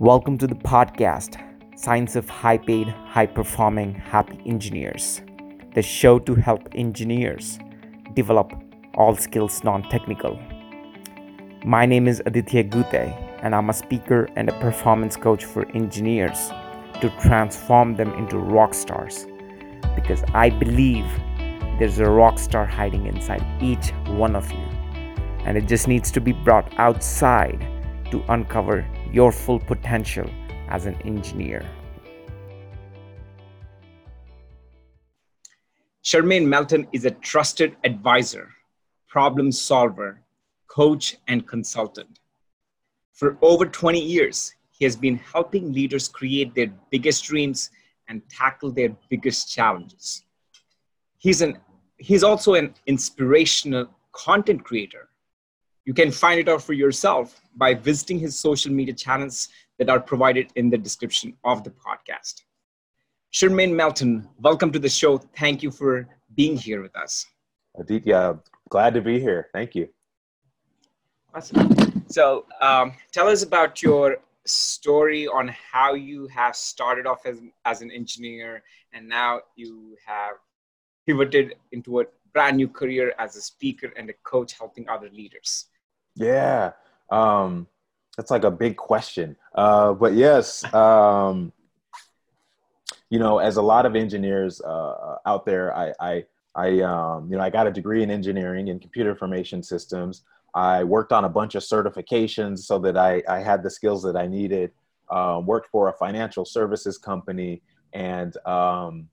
Welcome to the podcast, Science of High Paid, High Performing, Happy Engineers, the show to help engineers develop all skills non technical. My name is Aditya Gute, and I'm a speaker and a performance coach for engineers to transform them into rock stars because I believe there's a rock star hiding inside each one of you, and it just needs to be brought outside to uncover your full potential as an engineer. Shermaine Melton is a trusted advisor, problem solver, coach, and consultant. For over 20 years, he has been helping leaders create their biggest dreams and tackle their biggest challenges. He's, an, he's also an inspirational content creator. You can find it out for yourself by visiting his social media channels that are provided in the description of the podcast. Shermaine Melton, welcome to the show. Thank you for being here with us. Aditya, glad to be here. Thank you. Awesome. So, um, tell us about your story on how you have started off as, as an engineer and now you have pivoted into a brand new career as a speaker and a coach helping other leaders. Yeah, um, that's like a big question. Uh, but yes, um, you know, as a lot of engineers uh, out there, I, I, I um, you know, I got a degree in engineering and computer information systems. I worked on a bunch of certifications so that I, I had the skills that I needed. Uh, worked for a financial services company, and um,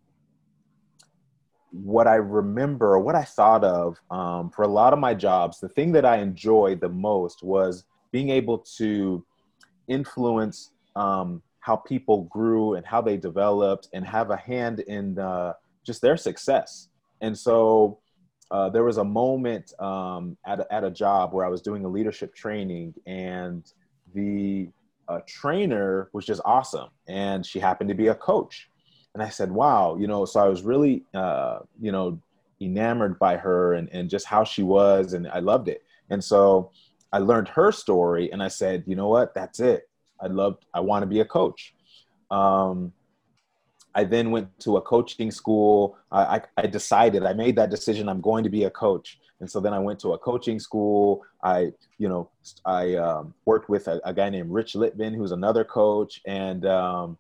what I remember, what I thought of um, for a lot of my jobs, the thing that I enjoyed the most was being able to influence um, how people grew and how they developed and have a hand in uh, just their success. And so uh, there was a moment um, at, a, at a job where I was doing a leadership training and the uh, trainer was just awesome. And she happened to be a coach. And I said, wow, you know, so I was really, uh, you know, enamored by her and, and just how she was. And I loved it. And so I learned her story and I said, you know what, that's it. I love, I want to be a coach. Um, I then went to a coaching school. I, I, decided, I made that decision. I'm going to be a coach. And so then I went to a coaching school. I, you know, I um, worked with a, a, guy named Rich Litvin, who's another coach, and um,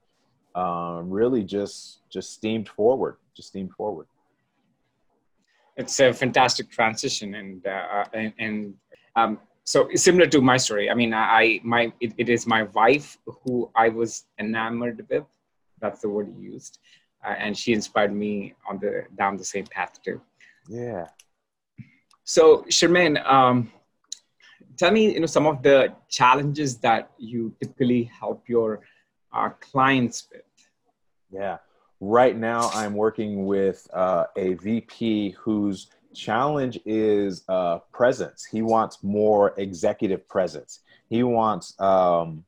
um, really just just steamed forward, just steamed forward. It's a fantastic transition, and uh, and, and um, so similar to my story. I mean, I my it, it is my wife who I was enamored with that's the word he used. Uh, and she inspired me on the down the same path too. Yeah. So Shermaine, um, tell me, you know, some of the challenges that you typically help your uh, clients with. Yeah. Right now, I'm working with uh, a VP whose challenge is uh, presence. He wants more executive presence. He wants um,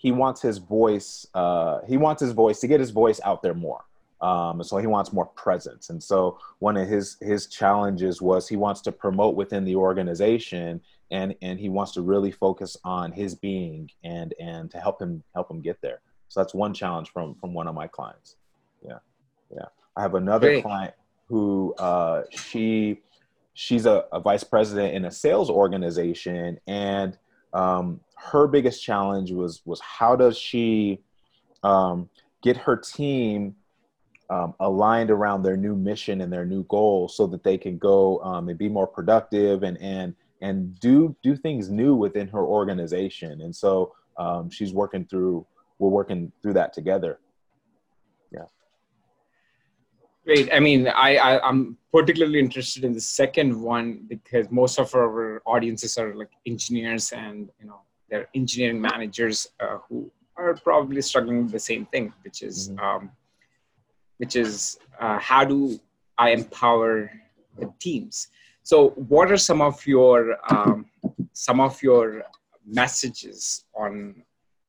he wants his voice uh, he wants his voice to get his voice out there more um, so he wants more presence and so one of his his challenges was he wants to promote within the organization and and he wants to really focus on his being and and to help him help him get there. So that's one challenge from from one of my clients. Yeah. Yeah. I have another Great. client who uh, she she's a, a vice president in a sales organization and um, her biggest challenge was was how does she um, get her team um, aligned around their new mission and their new goal so that they can go um, and be more productive and and and do do things new within her organization and so um, she's working through we're working through that together yeah Great. I mean, I, I am particularly interested in the second one because most of our audiences are like engineers and you know they're engineering managers uh, who are probably struggling with the same thing, which is mm-hmm. um, which is uh, how do I empower the teams? So, what are some of your um, some of your messages on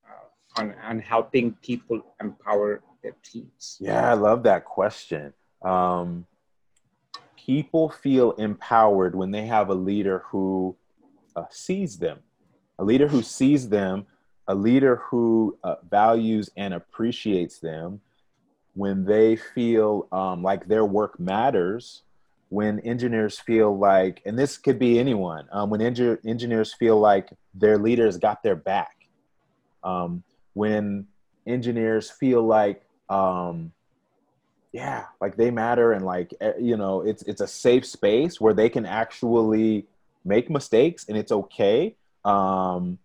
uh, on on helping people empower their teams? Yeah, I love that question. Um, people feel empowered when they have a leader who uh, sees them a leader who sees them, a leader who uh, values and appreciates them, when they feel um, like their work matters, when engineers feel like, and this could be anyone, um, when engineers feel like their leaders got their back, um, when engineers feel like, um, yeah, like they matter and like eh, you know, it's it's a safe space where they can actually make mistakes and it's okay. Um,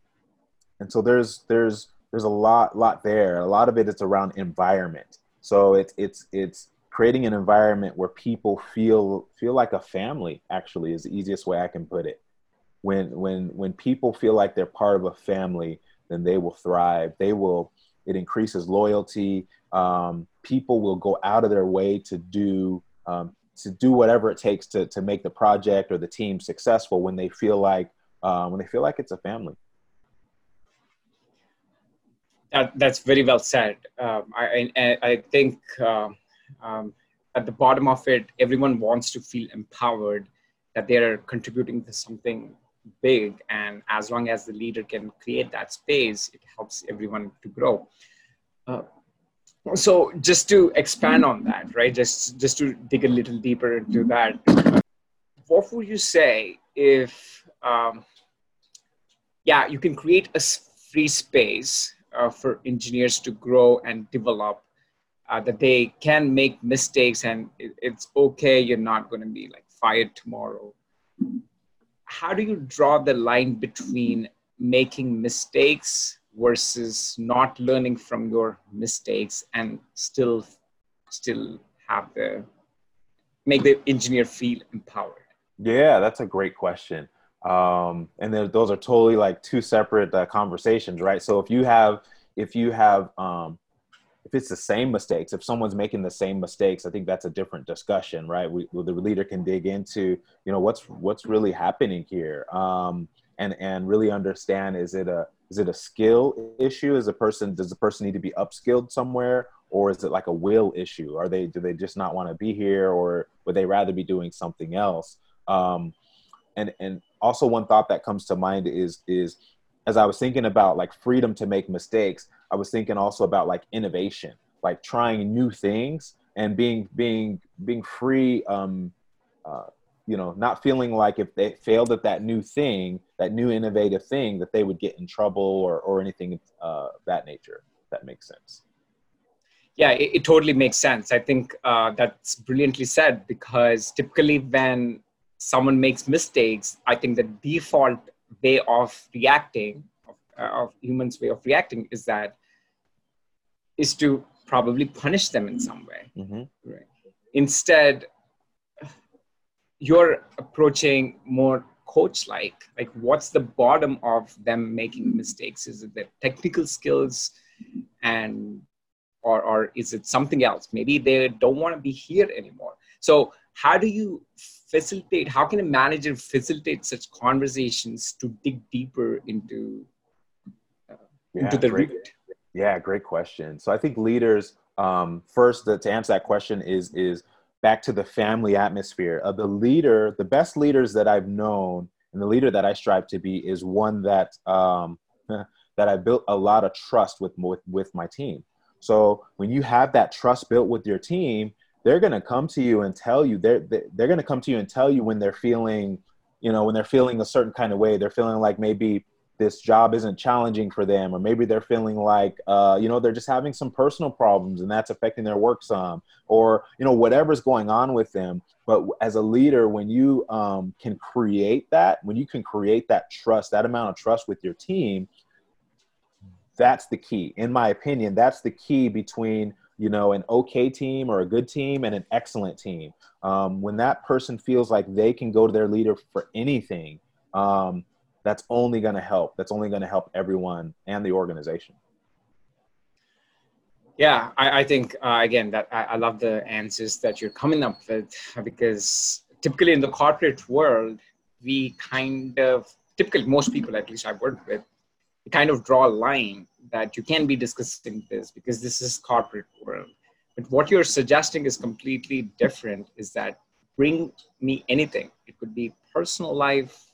and so there's there's there's a lot lot there. A lot of it is around environment. So it's it's it's creating an environment where people feel feel like a family. Actually, is the easiest way I can put it. When when when people feel like they're part of a family, then they will thrive. They will. It increases loyalty. Um, people will go out of their way to do um, to do whatever it takes to to make the project or the team successful when they feel like uh, when they feel like it's a family. That, that's very well said. Um, I, I, I think uh, um, at the bottom of it, everyone wants to feel empowered that they're contributing to something big. And as long as the leader can create that space, it helps everyone to grow. Uh, so just to expand on that right just just to dig a little deeper into that what would you say if um, yeah you can create a free space uh, for engineers to grow and develop uh, that they can make mistakes and it, it's okay you're not going to be like fired tomorrow. How do you draw the line between making mistakes versus not learning from your mistakes and still still have the make the engineer feel empowered? Yeah that's a great question. Um, and then those are totally like two separate uh, conversations right? So if you have if you have um, if it's the same mistakes if someone's making the same mistakes i think that's a different discussion right? We, the leader can dig into you know what's what's really happening here um, and and really understand is it a is it a skill issue? Is a person does the person need to be upskilled somewhere or is it like a will issue? Are they do they just not want to be here or would they rather be doing something else? Um, and and also one thought that comes to mind is is as i was thinking about like freedom to make mistakes i was thinking also about like innovation like trying new things and being being being free um, uh, you know not feeling like if they failed at that new thing that new innovative thing that they would get in trouble or or anything uh, that nature that makes sense. Yeah it, it totally makes sense. I think uh, that's brilliantly said because typically when someone makes mistakes i think the default way of reacting of, uh, of humans way of reacting is that is to probably punish them in some way. Mm-hmm. right. Instead you're approaching more coach like like what's the bottom of them making mistakes? Is it their technical skills? And or or is it something else? Maybe they don't want to be here anymore. So how do you facilitate how can a manager facilitate such conversations to dig deeper into yeah, great, yeah great question. So i think leaders um, first the, to answer that question is is back to the family atmosphere. Of the leader the best leaders that i've known and the leader that i strive to be is one that um, that i built a lot of trust with, with with my team. So when you have that trust built with your team they're going to come to you and tell you they're they're going to come to you and tell you when they're feeling you know when they're feeling a certain kind of way. They're feeling like maybe this job isn't challenging for them or maybe they're feeling like uh, you know they're just having some personal problems and that's affecting their work some or you know whatever's going on with them. But as a leader when you um, can create that when you can create that trust that amount of trust with your team that's the key. In my opinion that's the key between you know an okay team or a good team and an excellent team. Um, when that person feels like they can go to their leader for anything um, that's only going to help. That's only going to help everyone and the organization. Yeah, I, I think uh, again that I, I, love the answers that you're coming up with because typically in the corporate world, we kind of typically most people, at least I've worked with, kind of draw a line that you can be discussing this because this is corporate world. But what you're suggesting is completely different. Is that bring me anything? It could be personal life,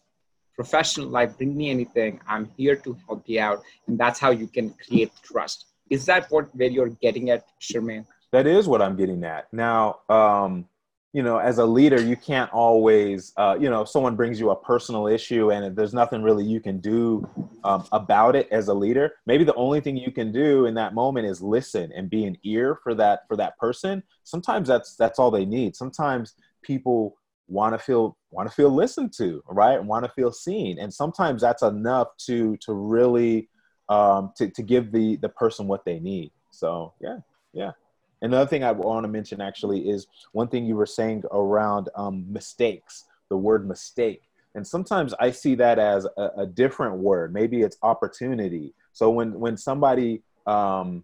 professional life, bring me anything. I'm here to help you out. And that's how you can create trust. Is that what where you're getting at, Shermaine? That is what I'm getting at. Now, um, you know, as a leader, you can't always, uh, you know, if someone brings you a personal issue and there's nothing really you can do um, about it as a leader, maybe the only thing you can do in that moment is listen and be an ear for that for that person. Sometimes that's that's all they need. Sometimes people want to feel want to feel listened to, right? Want to feel seen, and sometimes that's enough to to really um, to to give the the person what they need. So yeah, yeah. Another thing I want to mention actually is one thing you were saying around um, mistakes, the word mistake. And sometimes I see that as a, a different word. Maybe it's opportunity. So when, when somebody, um,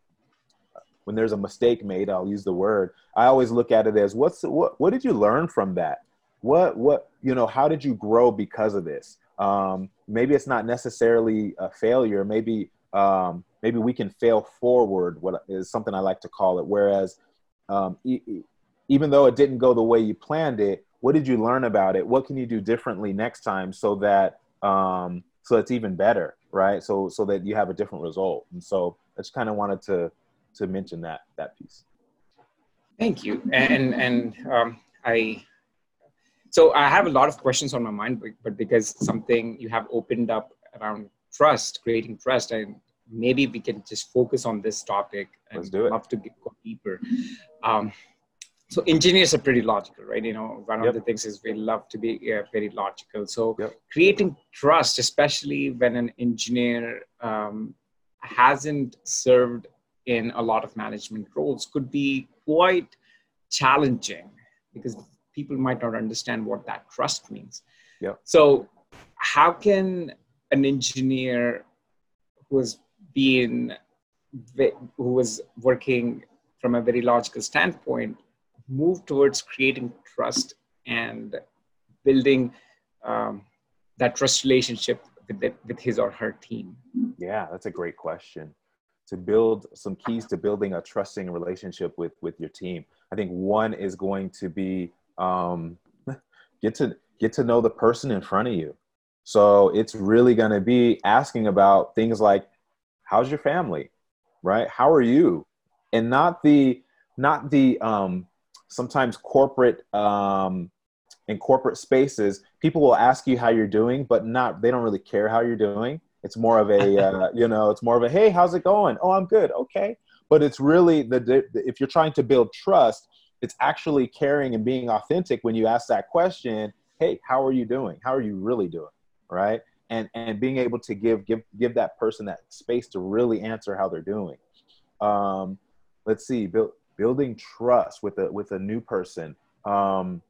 when there's a mistake made, I'll use the word, I always look at it as what's, what, what did you learn from that? What, what, you know, how did you grow because of this? Um, maybe it's not necessarily a failure. Maybe um, maybe we can fail forward what is something i like to call it. Whereas um, e- even though it didn't go the way you planned it what did you learn about it? What can you do differently next time so that um, so it's even better right? So so that you have a different result. And so i just kind of wanted to to mention that that piece. Thank you. And and um, i so i have a lot of questions on my mind but because something you have opened up around trust, creating trust, and maybe we can just focus on this topic. And Let's do it. Love to go deeper. Um, so engineers are pretty logical, right? You know, one yep. of the things is we love to be uh, very logical. So yep. creating trust, especially when an engineer um, hasn't served in a lot of management roles, could be quite challenging because people might not understand what that trust means. Yeah. So how can an engineer who has been who was working from a very logical standpoint move towards creating trust and building um, that trust relationship with, with his or her team yeah that's a great question to build some keys to building a trusting relationship with with your team i think one is going to be um, get to get to know the person in front of you so it's really going to be asking about things like, how's your family? Right? How are you? And not the, not the, um, sometimes corporate, um, in corporate spaces, people will ask you how you're doing, but not, they don't really care how you're doing. It's more of a, uh, you know, it's more of a, hey, how's it going? Oh, I'm good. Okay. But it's really the, the, if you're trying to build trust, it's actually caring and being authentic when you ask that question. Hey, how are you doing? How are you really doing? right? And and being able to give give give that person that space to really answer how they're doing. Um, let's see, build, building trust with a with a new person, um,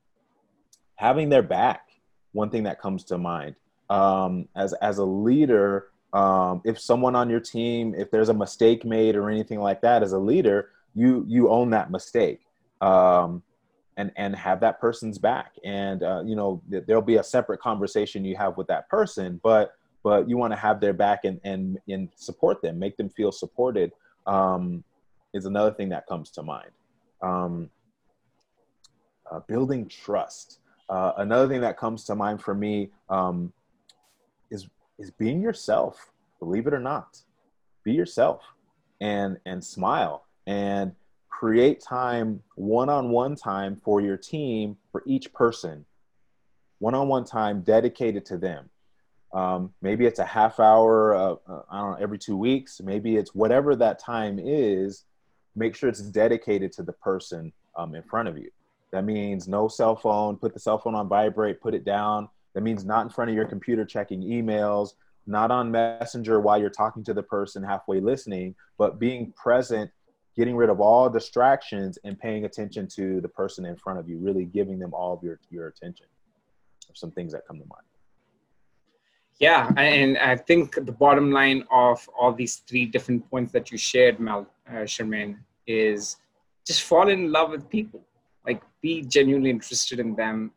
having their back. One thing that comes to mind um, as as a leader, um, if someone on your team, if there's a mistake made or anything like that, as a leader, you you own that mistake. Um, and and have that person's back. And uh, you know there'll be a separate conversation you have with that person but but you want to have their back and and and support them make them feel supported um, is another thing that comes to mind. Um, uh, building trust. Uh, another thing that comes to mind for me um, is is being yourself believe it or not. Be yourself and and smile. And create time, one on one time for your team for each person, one on one time dedicated to them. Um, maybe it's a half hour, uh, uh, I don't know, every two weeks. Maybe it's whatever that time is. Make sure it's dedicated to the person um, in front of you. That means no cell phone, put the cell phone on vibrate, put it down. That means not in front of your computer checking emails, not on Messenger while you're talking to the person halfway listening, but being present getting rid of all distractions and paying attention to the person in front of you, really giving them all of your, your attention. some things that come to mind. Yeah, and I think the bottom line of all these three different points that you shared, Mal uh, Shermaine, is just fall in love with people. Like, be genuinely interested in them.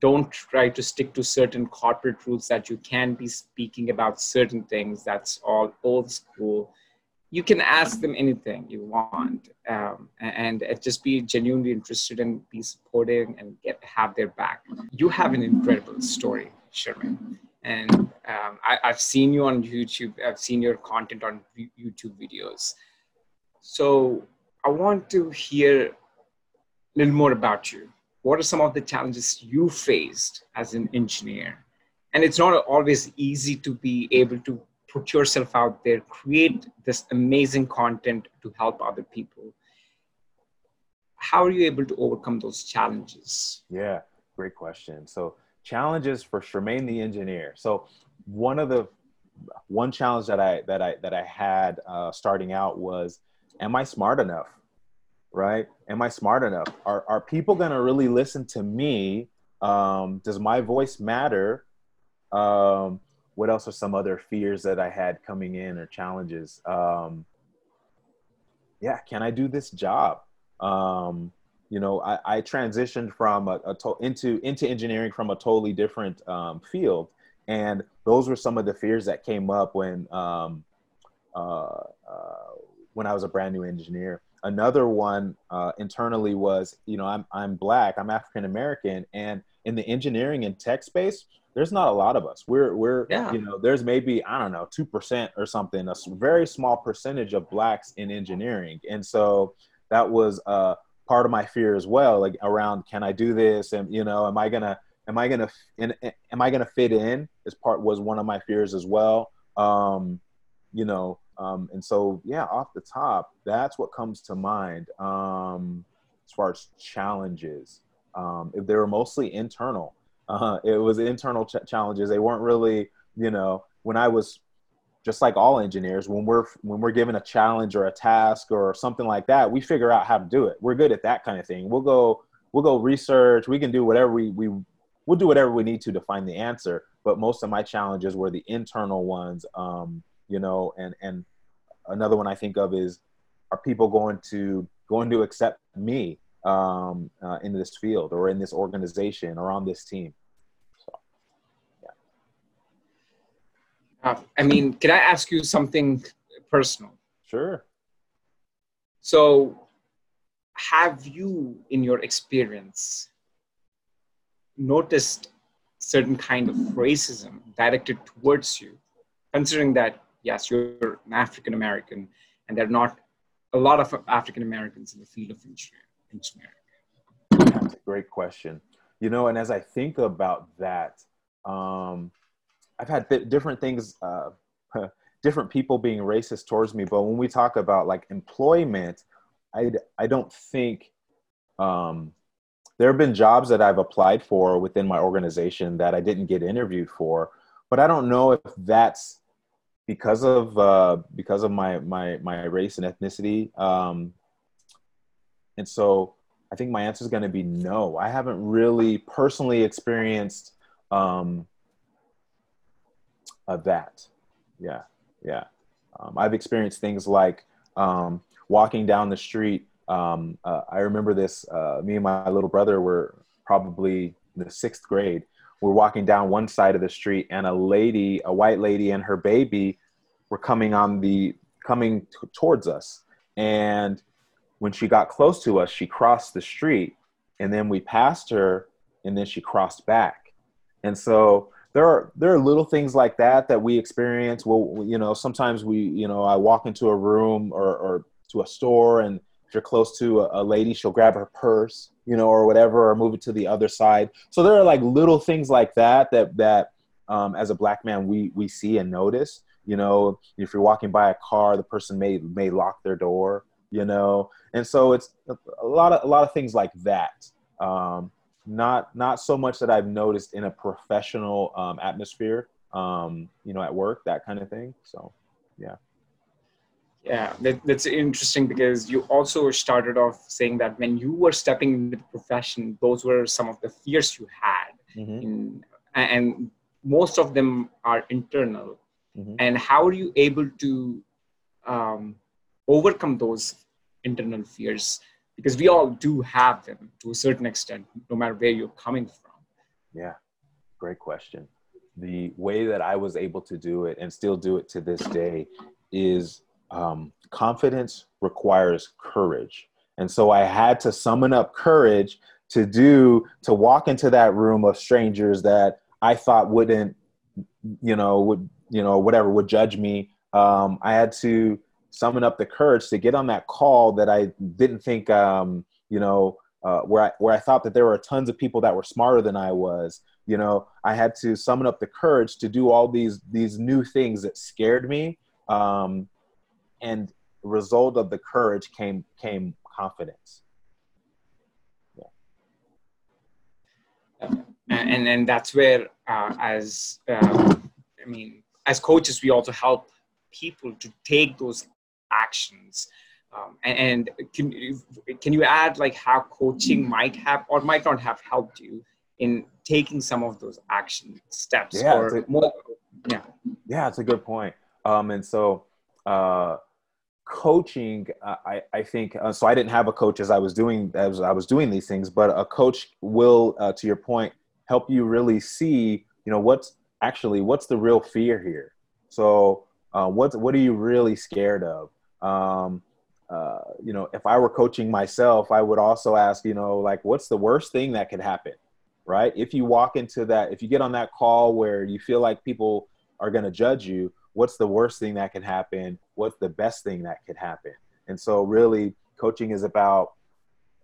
Don't try to stick to certain corporate rules that you can be speaking about certain things. That's all old school you can ask them anything you want um, and, and just be genuinely interested and be supporting and get have their back you have an incredible story shermaine and um, I, have seen you on YouTube. I've seen your content on YouTube videos. So I want to hear a little more about you. What are some of the challenges you faced as an engineer? And it's not always easy to be able to put yourself out there, create this amazing content to help other people. How are you able to overcome those challenges? Yeah, great question. So challenges for Shermaine the engineer. So one of the one challenge that I that I that I had uh, starting out was, am I smart enough? Right? Am I smart enough? Are are people gonna really listen to me? Um, does my voice matter? Um, what else are some other fears that I had coming in or challenges? Um, yeah, can I do this job? Um, you know, I, I transitioned from a, a to- into into engineering from a totally different um, field, and those were some of the fears that came up when um, uh, uh, when I was a brand new engineer. Another one uh, internally was, you know, I'm I'm black, I'm African American, and in the engineering and tech space, there's not a lot of us. We're we're yeah. you know, there's maybe I don't know two percent or something, a very small percentage of blacks in engineering, and so that was uh, part of my fear as well like around can i do this? And you know am i gonna am i gonna in, am i gonna fit in? As part was one of my fears as well. Um you know um and so yeah off the top that's what comes to mind um as far as challenges. Um if they were mostly internal uh it was internal ch- challenges. They weren't really you know when i was just like all engineers when we're when we're given a challenge or a task or something like that we figure out how to do it. We're good at that kind of thing. We'll go we'll go research. We can do whatever we we we'll do whatever we need to to find the answer. But most of my challenges were the internal ones um you know and and another one i think of is are people going to going to accept me um uh, in this field or in this organization or on this team Uh, I mean, can I ask you something personal? Sure. So, have you, in your experience, noticed certain kind of racism directed towards you, considering that yes, you're an African American, and there are not a lot of African Americans in the field of engineering? That's a great question. You know, and as I think about that, um, I've had th- different things, uh, different people being racist towards me. But when we talk about like employment, I I don't think um, there have been jobs that I've applied for within my organization that I didn't get interviewed for. But I don't know if that's because of uh, because of my my my race and ethnicity. Um, and so I think my answer is going to be no. I haven't really personally experienced um, of that. Yeah, yeah. Um, I've experienced things like um, walking down the street. Um, uh, I remember this. Uh, me and my little brother were probably in the sixth grade. We're walking down one side of the street, and a lady, a white lady, and her baby were coming on the coming t- towards us. And when she got close to us, she crossed the street, and then we passed her, and then she crossed back. And so there are there are little things like that that we experience. Well, you know, sometimes we, you know, I walk into a room or, or to a store, and if you're close to a, a lady, she'll grab her purse, you know, or whatever, or move it to the other side. So there are like little things like that that that um, as a black man we we see and notice. You know, if you're walking by a car, the person may may lock their door. You know, and so it's a lot of a lot of things like that. Um, not not so much that I've noticed in a professional um, atmosphere, um, you know, at work, that kind of thing. So, yeah. Yeah, that, that's interesting because you also started off saying that when you were stepping into the profession, those were some of the fears you had, mm-hmm. in, and most of them are internal. Mm-hmm. And how are you able to um, overcome those internal fears? Because we all do have them to a certain extent, no matter where you're coming from. Yeah, great question. The way that I was able to do it and still do it to this day is um, confidence requires courage. And so I had to summon up courage to do, to walk into that room of strangers that I thought wouldn't you know, would you know whatever would judge me. Um, I had to summon up the courage to get on that call that I didn't think, um, you know, uh, where I where I thought that there were tons of people that were smarter than I was. You know, I had to summon up the courage to do all these these new things that scared me. Um, and result of the courage came came confidence. Yeah. And and that's where, uh, as uh, I mean, as coaches, we also help people to take those actions. Um, and, and, can, can you add like how coaching might have or might not have helped you in taking some of those action steps yeah, or a, more yeah. Yeah it's a good point. Um, and so uh, coaching uh, I, I think uh, so i didn't have a coach as i was doing as i was doing these things but a coach will uh, to your point help you really see you know what's actually what's the real fear here? So uh, what what are you really scared of um, uh, you know, if I were coaching myself, I would also ask, you know, like, what's the worst thing that could happen, right? If you walk into that, if you get on that call where you feel like people are going to judge you, what's the worst thing that can happen? What's the best thing that could happen? And so, really, coaching is about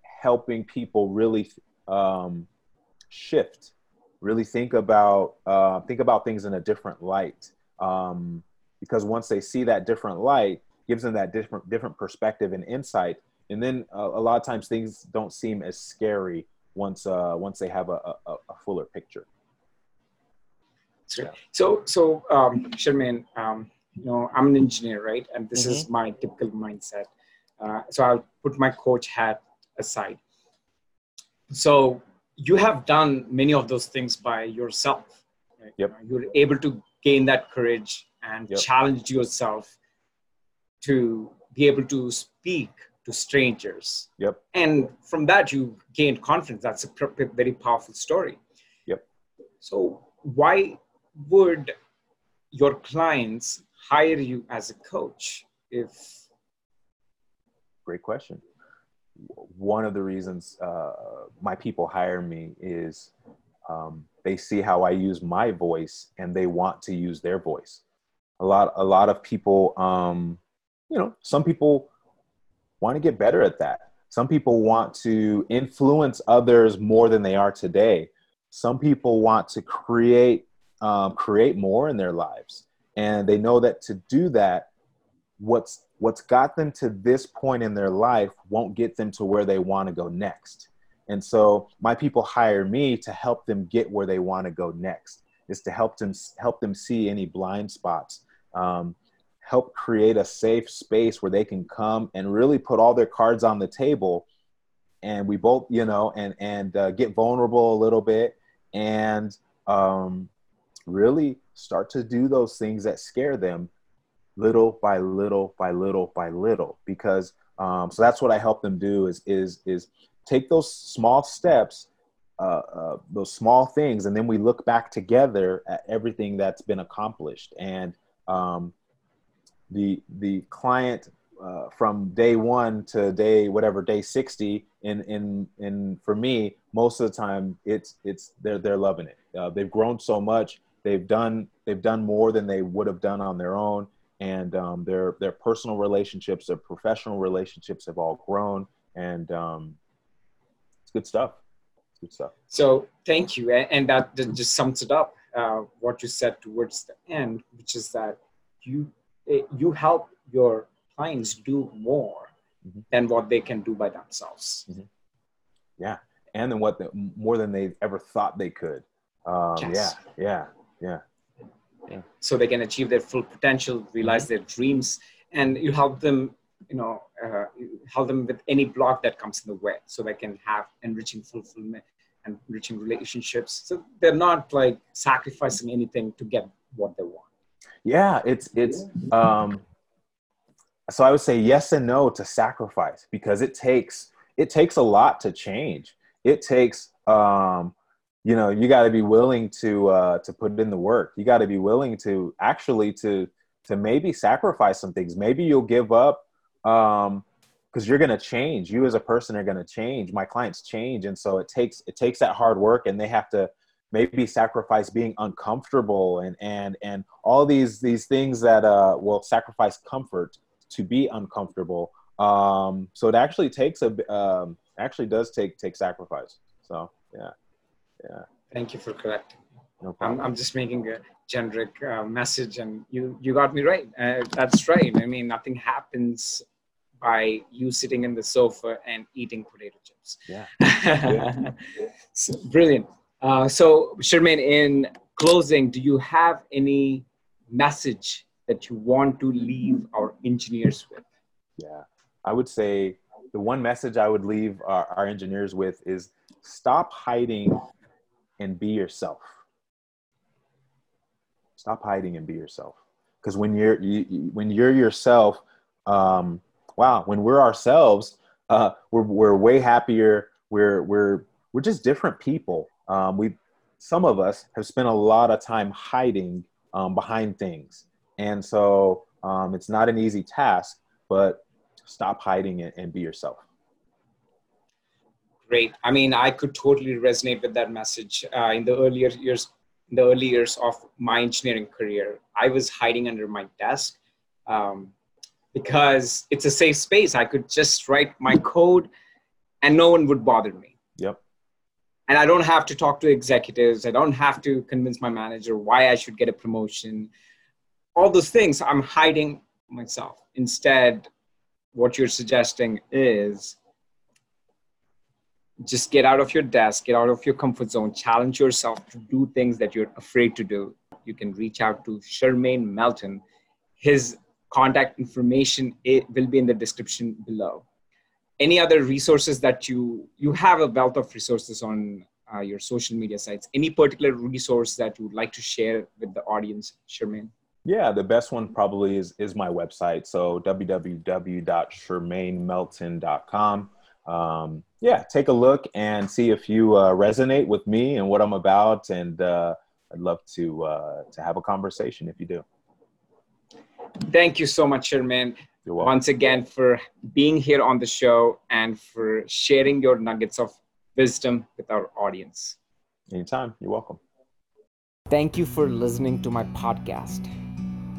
helping people really um, shift, really think about uh, think about things in a different light. Um, because once they see that different light, gives them that different different perspective and insight and then uh, a lot of times things don't seem as scary once uh, once they have a, a, a fuller picture yeah. so so um, Shermaine, um, you know i'm an engineer right and this mm-hmm. is my typical mindset uh, so i'll put my coach hat aside so you have done many of those things by yourself right? yep. you're able to gain that courage and yep. challenge yourself to be able to speak to strangers. Yep. And from that, you gained confidence. That's a very powerful story. Yep. So, why would your clients hire you as a coach if? Great question. One of the reasons uh, my people hire me is um, they see how I use my voice and they want to use their voice. A lot, a lot of people um, you know, some people want to get better at that. Some people want to influence others more than they are today. Some people want to create um, create more in their lives, and they know that to do that, what's what's got them to this point in their life won't get them to where they want to go next. And so my people hire me to help them get where they want to go next. Is to help them help them see any blind spots. Um, help create a safe space where they can come and really put all their cards on the table. And we both you know and and uh, get vulnerable a little bit and um, really start to do those things that scare them little by little by little by little because um, so that's what i help them do is is is take those small steps uh, uh, those small things and then we look back together at everything that's been accomplished. And um, the the client uh, from day one to day whatever day 60 in in in for me most of the time it's it's they're they're loving it. Uh, they've grown so much. They've done they've done more than they would have done on their own. And um, their their personal relationships their professional relationships have all grown. And um, it's good stuff. It's good stuff. So thank you. And that just sums it up uh, what you said towards the end which is that you you help your clients do more mm-hmm. than what they can do by themselves. Mm-hmm. Yeah, and then what the, more than they ever thought they could. Um, yes. Yeah, yeah, yeah. So they can achieve their full potential, realize mm-hmm. their dreams, and you help them. You know, uh, help them with any block that comes in the way, so they can have enriching fulfillment and enriching relationships. So they're not like sacrificing anything to get what they want. Yeah, it's it's um so I would say yes and no to sacrifice because it takes it takes a lot to change. It takes um you know, you got to be willing to uh to put in the work. You got to be willing to actually to to maybe sacrifice some things. Maybe you'll give up um because you're going to change you as a person are going to change my clients change and so it takes it takes that hard work and they have to maybe sacrifice being uncomfortable and and and all these these things that uh, will sacrifice comfort to be uncomfortable. Um, so it actually takes a um, actually does take take sacrifice. So yeah, yeah. Thank you for correcting. No. I'm, I'm just making a generic uh, message, and you you got me right. Uh, that's right. I mean, nothing happens by you sitting in the sofa and eating potato chips. Yeah. yeah. so, brilliant. Uh, so, Shermaine, in closing, do you have any message that you want to leave our engineers with? Yeah, I would say the one message I would leave our, our engineers with is stop hiding and be yourself. Stop hiding and be yourself. Because when you're you, when you're yourself, um, wow, when we're ourselves, uh, we're we're way happier. We're we're we're just different people. Um, we some of us have spent a lot of time hiding um, behind things, and so um, it's not an easy task. But stop hiding it and be yourself. Great. I mean, I could totally resonate with that message. Uh, in the earlier years, the early years of my engineering career, I was hiding under my desk um, because it's a safe space. I could just write my code, and no one would bother me. And I don't have to talk to executives. I don't have to convince my manager why I should get a promotion. All those things I'm hiding myself. Instead, what you're suggesting is just get out of your desk, get out of your comfort zone, challenge yourself to do things that you're afraid to do. You can reach out to Shermaine Melton. His contact information will be in the description below. Any other resources that you you have a wealth of resources on uh, your social media sites? Any particular resource that you would like to share with the audience, Shermaine? Yeah, the best one probably is is my website. So www.shermainemelton.com. Um, yeah, take a look and see if you uh, resonate with me and what I'm about, and uh, I'd love to uh, to have a conversation if you do. Thank you so much, Shermaine. Once again for being here on the show and for sharing your nuggets of wisdom with our audience. Anytime. You're welcome. Thank you for listening to my podcast.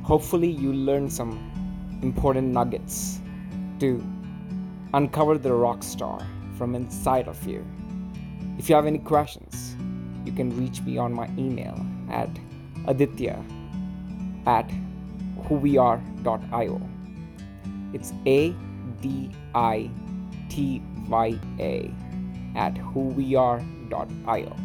Hopefully, you learned some important nuggets to uncover the rock star from inside of you. If you have any questions, you can reach me on my email at aditya at whoweare.io. It's A D I T Y A at whoweare.io.